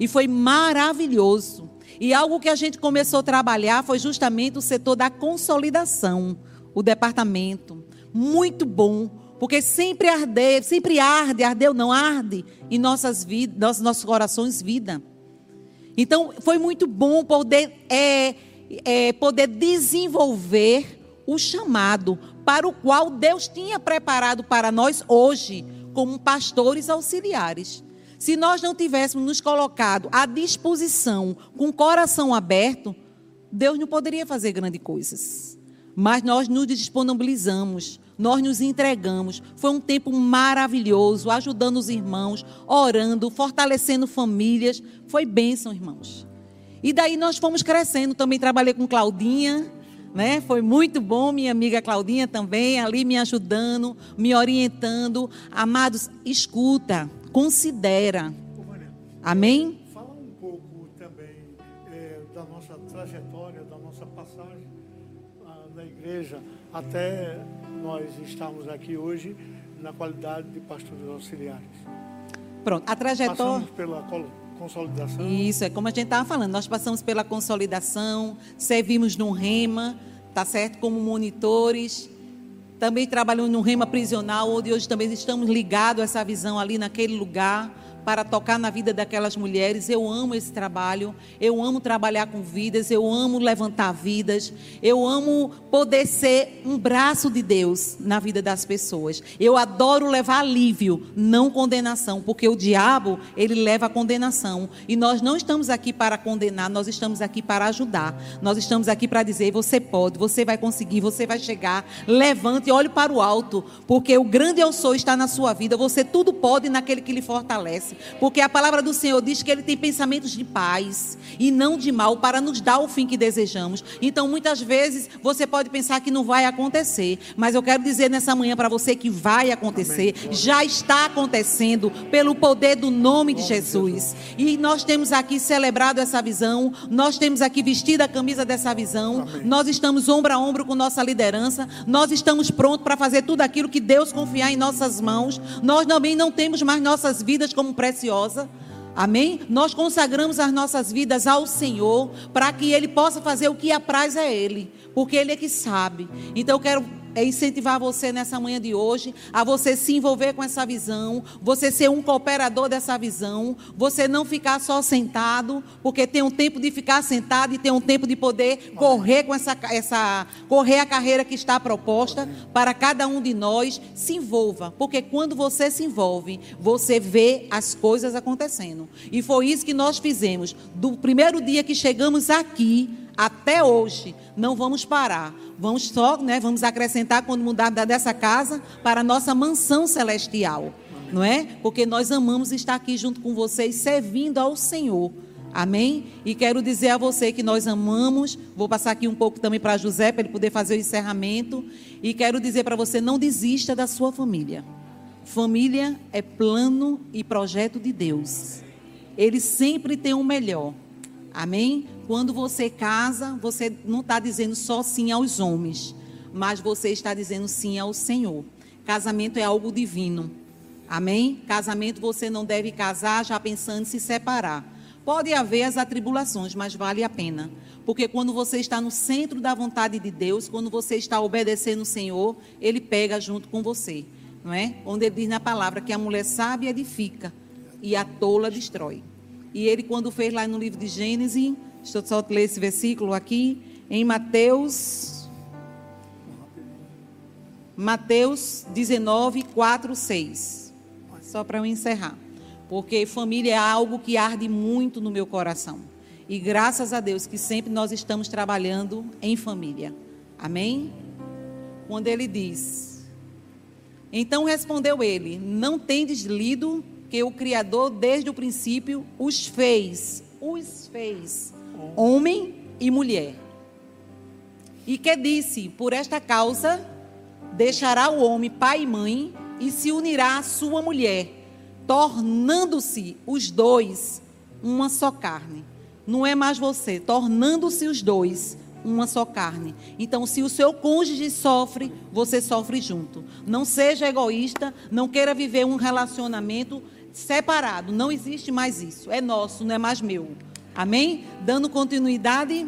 E foi maravilhoso. E algo que a gente começou a trabalhar foi justamente o setor da consolidação, o departamento. Muito bom porque sempre arde, sempre arde, ardeu não arde em nossas vidas, nossos, nossos corações vida. Então foi muito bom poder é, é, poder desenvolver o chamado para o qual Deus tinha preparado para nós hoje como pastores auxiliares. Se nós não tivéssemos nos colocado à disposição com o coração aberto, Deus não poderia fazer grandes coisas. Mas nós nos disponibilizamos nós nos entregamos. Foi um tempo maravilhoso, ajudando os irmãos, orando, fortalecendo famílias. Foi bênção, irmãos. E daí nós fomos crescendo. Também trabalhei com Claudinha, né? Foi muito bom, minha amiga Claudinha também, ali me ajudando, me orientando. Amados, escuta, considera. Amém? Fala um pouco também é, da nossa trajetória, da nossa passagem ah, da igreja até nós estamos aqui hoje na qualidade de pastores auxiliares. Pronto, a trajetória. Passamos pela consolidação. Isso, é como a gente estava falando, nós passamos pela consolidação, servimos no REMA, tá certo? Como monitores. Também trabalhamos no REMA prisional, onde hoje também estamos ligados a essa visão ali naquele lugar, para tocar na vida daquelas mulheres. Eu amo esse trabalho, eu amo trabalhar com vidas, eu amo levantar vidas, eu amo poder ser um braço de Deus na vida das pessoas. Eu adoro levar alívio, não condenação, porque o diabo, ele leva a condenação. E nós não estamos aqui para condenar, nós estamos aqui para ajudar. Nós estamos aqui para dizer: você pode, você vai conseguir, você vai chegar. Levante e olhe para o alto, porque o grande eu sou está na sua vida. Você tudo pode naquele que lhe fortalece. Porque a palavra do Senhor diz que ele tem pensamentos de paz e não de mal para nos dar o fim que desejamos. Então, muitas vezes, você pode pensar que não vai acontecer, mas eu quero dizer nessa manhã para você que vai acontecer, Amém. já está acontecendo pelo poder do nome de Jesus. E nós temos aqui celebrado essa visão, nós temos aqui vestido a camisa dessa visão, Amém. nós estamos ombro a ombro com nossa liderança, nós estamos prontos para fazer tudo aquilo que Deus confiar em nossas mãos. Nós também não temos mais nossas vidas como preciosa. Amém? Nós consagramos as nossas vidas ao Senhor para que Ele possa fazer o que apraz a Ele, porque Ele é que sabe. Então eu quero é incentivar você nessa manhã de hoje a você se envolver com essa visão, você ser um cooperador dessa visão, você não ficar só sentado, porque tem um tempo de ficar sentado e tem um tempo de poder correr com essa, essa correr a carreira que está proposta para cada um de nós. Se envolva, porque quando você se envolve, você vê as coisas acontecendo. E foi isso que nós fizemos do primeiro dia que chegamos aqui até hoje. Não vamos parar. Vamos só, né, vamos acrescentar quando mudar dessa casa para a nossa mansão celestial, Amém. não é? Porque nós amamos estar aqui junto com vocês servindo ao Senhor. Amém? E quero dizer a você que nós amamos. Vou passar aqui um pouco também para José para ele poder fazer o encerramento. E quero dizer para você não desista da sua família. Família é plano e projeto de Deus. Ele sempre tem o melhor. Amém? Quando você casa, você não está dizendo só sim aos homens, mas você está dizendo sim ao Senhor. Casamento é algo divino. Amém? Casamento você não deve casar já pensando em se separar. Pode haver as atribulações, mas vale a pena. Porque quando você está no centro da vontade de Deus, quando você está obedecendo o Senhor, Ele pega junto com você. Não é? Onde ele diz na palavra que a mulher sábia edifica e a tola destrói. E ele, quando fez lá no livro de Gênesis, deixa eu só ler esse versículo aqui, em Mateus. Mateus 19, 4, 6. Só para eu encerrar. Porque família é algo que arde muito no meu coração. E graças a Deus que sempre nós estamos trabalhando em família. Amém? Quando ele diz: Então respondeu ele: Não tendes lido que o Criador, desde o princípio, os fez, os fez, homem e mulher. E que disse: Por esta causa deixará o homem pai e mãe e se unirá à sua mulher, tornando-se os dois uma só carne. Não é mais você, tornando-se os dois uma só carne. Então, se o seu cônjuge sofre, você sofre junto. Não seja egoísta, não queira viver um relacionamento separado, não existe mais isso. É nosso, não é mais meu. Amém? Dando continuidade.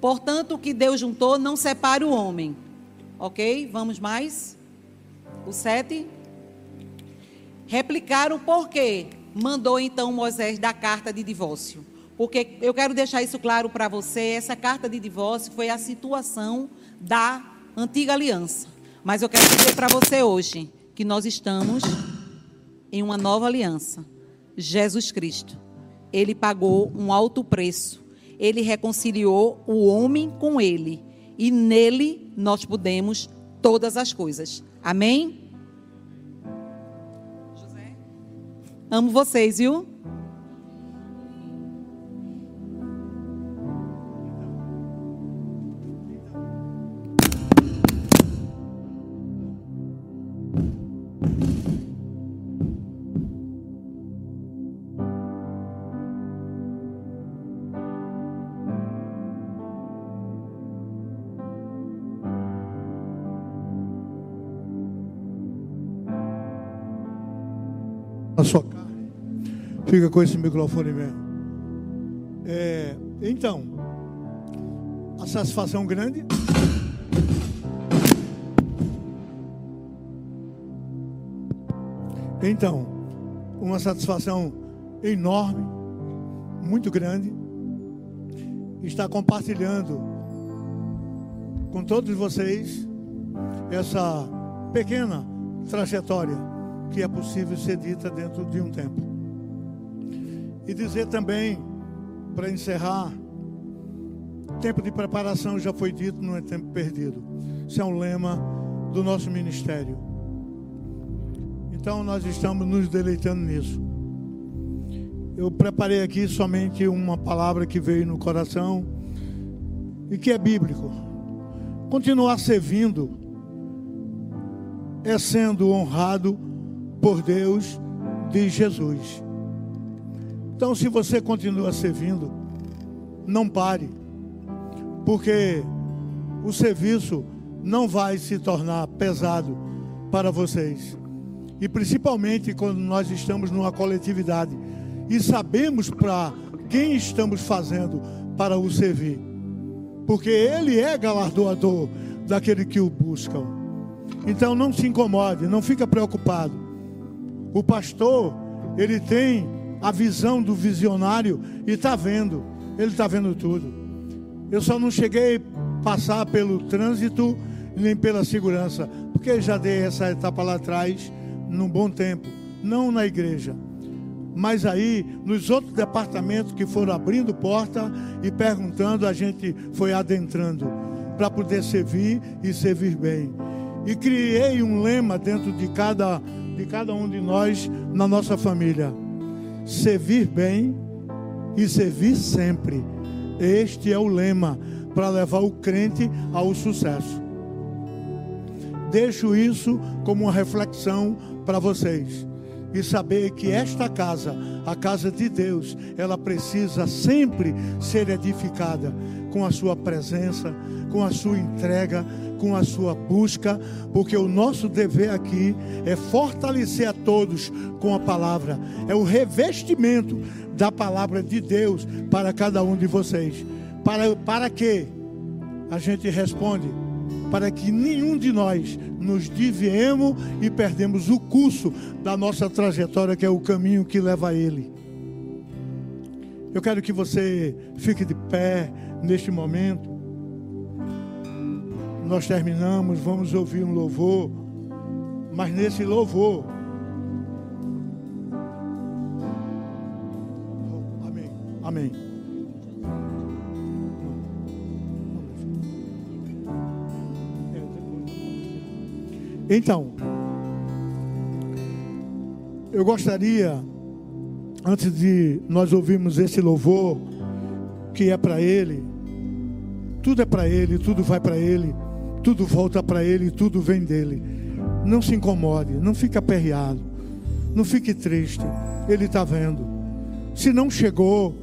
Portanto, o que Deus juntou, não separe o homem. Ok? Vamos mais? O sete. Replicaram por quê? Mandou então Moisés da carta de divórcio. Porque eu quero deixar isso claro para você: essa carta de divórcio foi a situação da antiga aliança. Mas eu quero dizer para você hoje que nós estamos em uma nova aliança. Jesus Cristo. Ele pagou um alto preço. Ele reconciliou o homem com ele. E nele nós podemos todas as coisas. Amém? José? Amo vocês, viu? Sua carne. Fica com esse microfone mesmo. É, então, a satisfação grande. Então, uma satisfação enorme, muito grande, estar compartilhando com todos vocês essa pequena trajetória que é possível ser dita dentro de um tempo. E dizer também, para encerrar, tempo de preparação já foi dito, não é tempo perdido. Isso é um lema do nosso ministério. Então nós estamos nos deleitando nisso. Eu preparei aqui somente uma palavra que veio no coração e que é bíblico. Continuar servindo é sendo honrado por Deus de Jesus. Então, se você continua servindo, não pare, porque o serviço não vai se tornar pesado para vocês. E principalmente quando nós estamos numa coletividade e sabemos para quem estamos fazendo para o servir. Porque ele é galardoador daquele que o buscam. Então não se incomode, não fica preocupado. O pastor, ele tem a visão do visionário e está vendo. Ele está vendo tudo. Eu só não cheguei a passar pelo trânsito nem pela segurança, porque já dei essa etapa lá atrás num bom tempo, não na igreja. Mas aí, nos outros departamentos que foram abrindo porta e perguntando, a gente foi adentrando para poder servir e servir bem. E criei um lema dentro de cada, de cada um de nós na nossa família: servir bem e servir sempre. Este é o lema para levar o crente ao sucesso. Deixo isso como uma reflexão para vocês e saber que esta casa, a casa de Deus, ela precisa sempre ser edificada com a sua presença, com a sua entrega, com a sua busca, porque o nosso dever aqui é fortalecer a todos com a palavra, é o revestimento da palavra de Deus para cada um de vocês. Para, para que a gente responde? Para que nenhum de nós nos desviemos e perdemos o curso da nossa trajetória, que é o caminho que leva a Ele. Eu quero que você fique de pé neste momento. Nós terminamos, vamos ouvir um louvor, mas nesse louvor, Amém. Amém. Então, eu gostaria, antes de nós ouvirmos esse louvor, que é para Ele, tudo é para Ele, tudo vai para Ele, tudo volta para Ele, tudo vem dele. Não se incomode, não fique aperreado, não fique triste, Ele está vendo. Se não chegou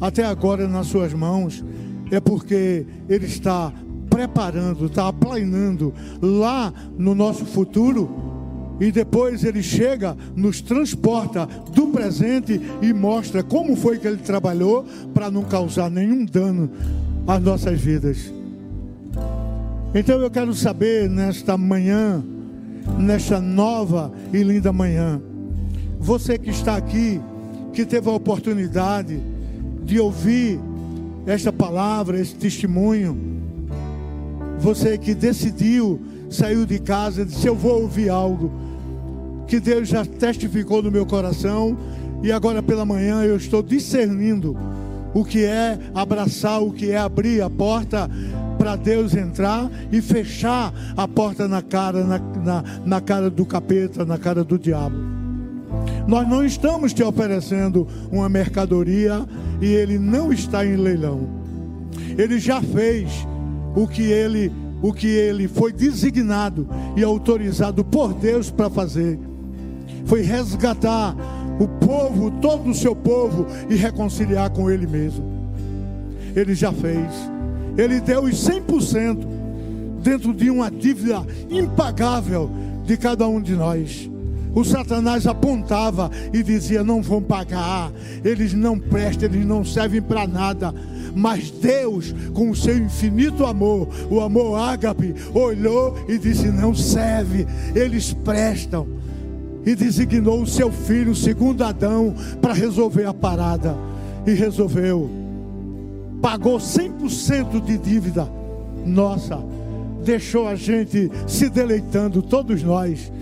até agora nas suas mãos, é porque Ele está preparando, está aplanando lá no nosso futuro. E depois ele chega, nos transporta do presente e mostra como foi que ele trabalhou para não causar nenhum dano às nossas vidas. Então eu quero saber nesta manhã, nesta nova e linda manhã, você que está aqui, que teve a oportunidade de ouvir esta palavra, esse testemunho, você que decidiu, saiu de casa, disse: Eu vou ouvir algo que Deus já testificou no meu coração, e agora pela manhã eu estou discernindo o que é abraçar, o que é abrir a porta para Deus entrar e fechar a porta na cara, na, na, na cara do capeta, na cara do diabo. Nós não estamos te oferecendo uma mercadoria e ele não está em leilão. Ele já fez o que ele o que ele foi designado e autorizado por Deus para fazer. Foi resgatar o povo, todo o seu povo e reconciliar com ele mesmo. Ele já fez. Ele deu os 100% dentro de uma dívida impagável de cada um de nós. O Satanás apontava e dizia: não vão pagar, eles não prestam, eles não servem para nada. Mas Deus, com o seu infinito amor, o amor ágape, olhou e disse: Não serve, eles prestam. E designou o seu filho, segundo Adão, para resolver a parada. E resolveu. Pagou 100% de dívida. Nossa, deixou a gente se deleitando, todos nós,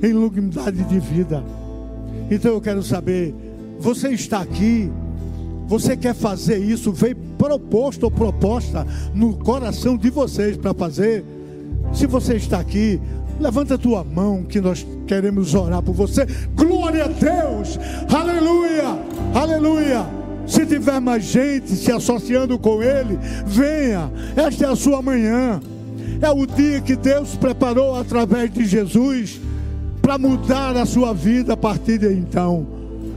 em lugaridade de vida. Então eu quero saber, você está aqui, você quer fazer isso, veio proposto ou proposta no coração de vocês para fazer. Se você está aqui, levanta a tua mão que nós queremos orar por você. Glória a Deus! Aleluia! Aleluia! Se tiver mais gente se associando com ele, venha. Esta é a sua manhã. É o dia que Deus preparou através de Jesus para mudar a sua vida a partir de então.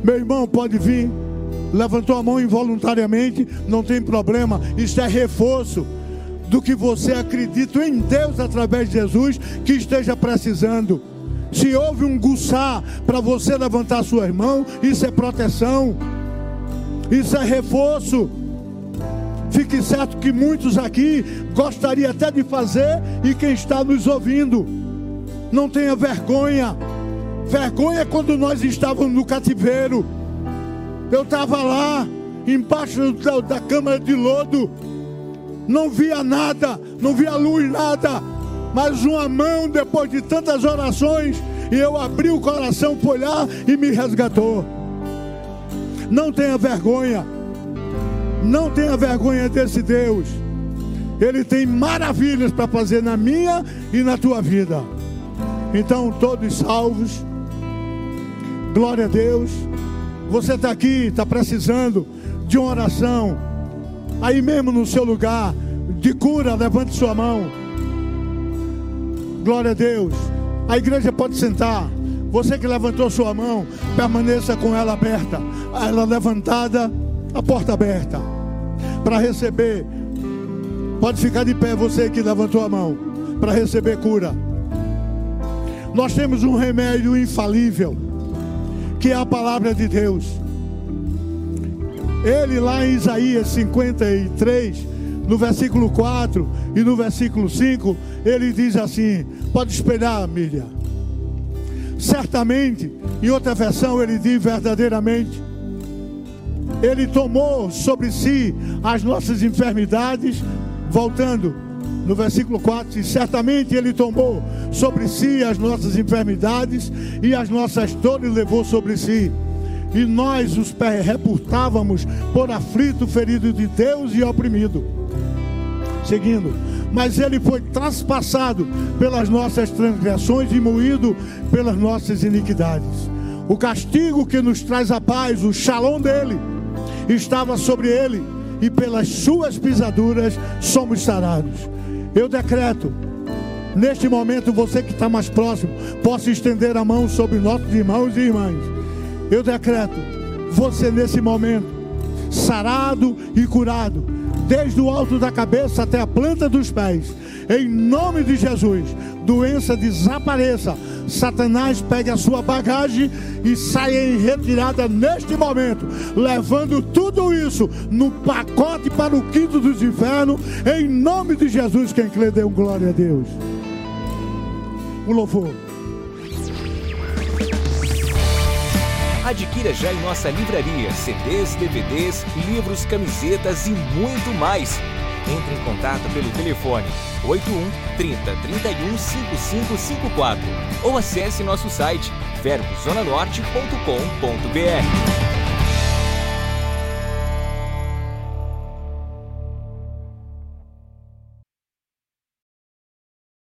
Meu irmão, pode vir. Levantou a mão involuntariamente, não tem problema. Isso é reforço do que você acredita em Deus através de Jesus que esteja precisando. Se houve um guçá para você levantar suas mãos, isso é proteção, isso é reforço. Fique certo que muitos aqui gostariam até de fazer e quem está nos ouvindo. Não tenha vergonha. Vergonha é quando nós estávamos no cativeiro. Eu estava lá, embaixo da, da câmara de lodo. Não via nada, não via luz, nada. Mas uma mão, depois de tantas orações, e eu abri o coração para olhar e me resgatou. Não tenha vergonha. Não tenha vergonha desse Deus. Ele tem maravilhas para fazer na minha e na tua vida. Então, todos salvos. Glória a Deus. Você está aqui, está precisando de uma oração. Aí mesmo no seu lugar, de cura, levante sua mão. Glória a Deus. A igreja pode sentar. Você que levantou sua mão, permaneça com ela aberta. Ela levantada, a porta aberta. Para receber. Pode ficar de pé, você que levantou a mão. Para receber cura. Nós temos um remédio infalível, que é a palavra de Deus. Ele lá em Isaías 53, no versículo 4 e no versículo 5, ele diz assim: Pode esperar, Miriam. Certamente, em outra versão, ele diz verdadeiramente. Ele tomou sobre si as nossas enfermidades, voltando no versículo 4, certamente ele tomou sobre si as nossas enfermidades e as nossas dores levou sobre si. E nós os reportávamos por aflito, ferido de Deus e oprimido. Seguindo, mas ele foi traspassado pelas nossas transgressões e moído pelas nossas iniquidades. O castigo que nos traz a paz, o shalom dele, estava sobre ele, e pelas suas pisaduras somos sarados. Eu decreto, neste momento, você que está mais próximo, possa estender a mão sobre nossos irmãos e irmãs. Eu decreto, você nesse momento, sarado e curado, desde o alto da cabeça até a planta dos pés, em nome de Jesus, doença desapareça. Satanás pegue a sua bagagem e saia em retirada neste momento, levando tudo isso no pacote para o quinto dos infernos, em nome de Jesus. Quem crê, deu glória a Deus. O louvor. Adquira já em nossa livraria CDs, DVDs, livros, camisetas e muito mais. Entre em contato pelo telefone 81 30 31 5554 ou acesse nosso site verbozonanorte.com.br.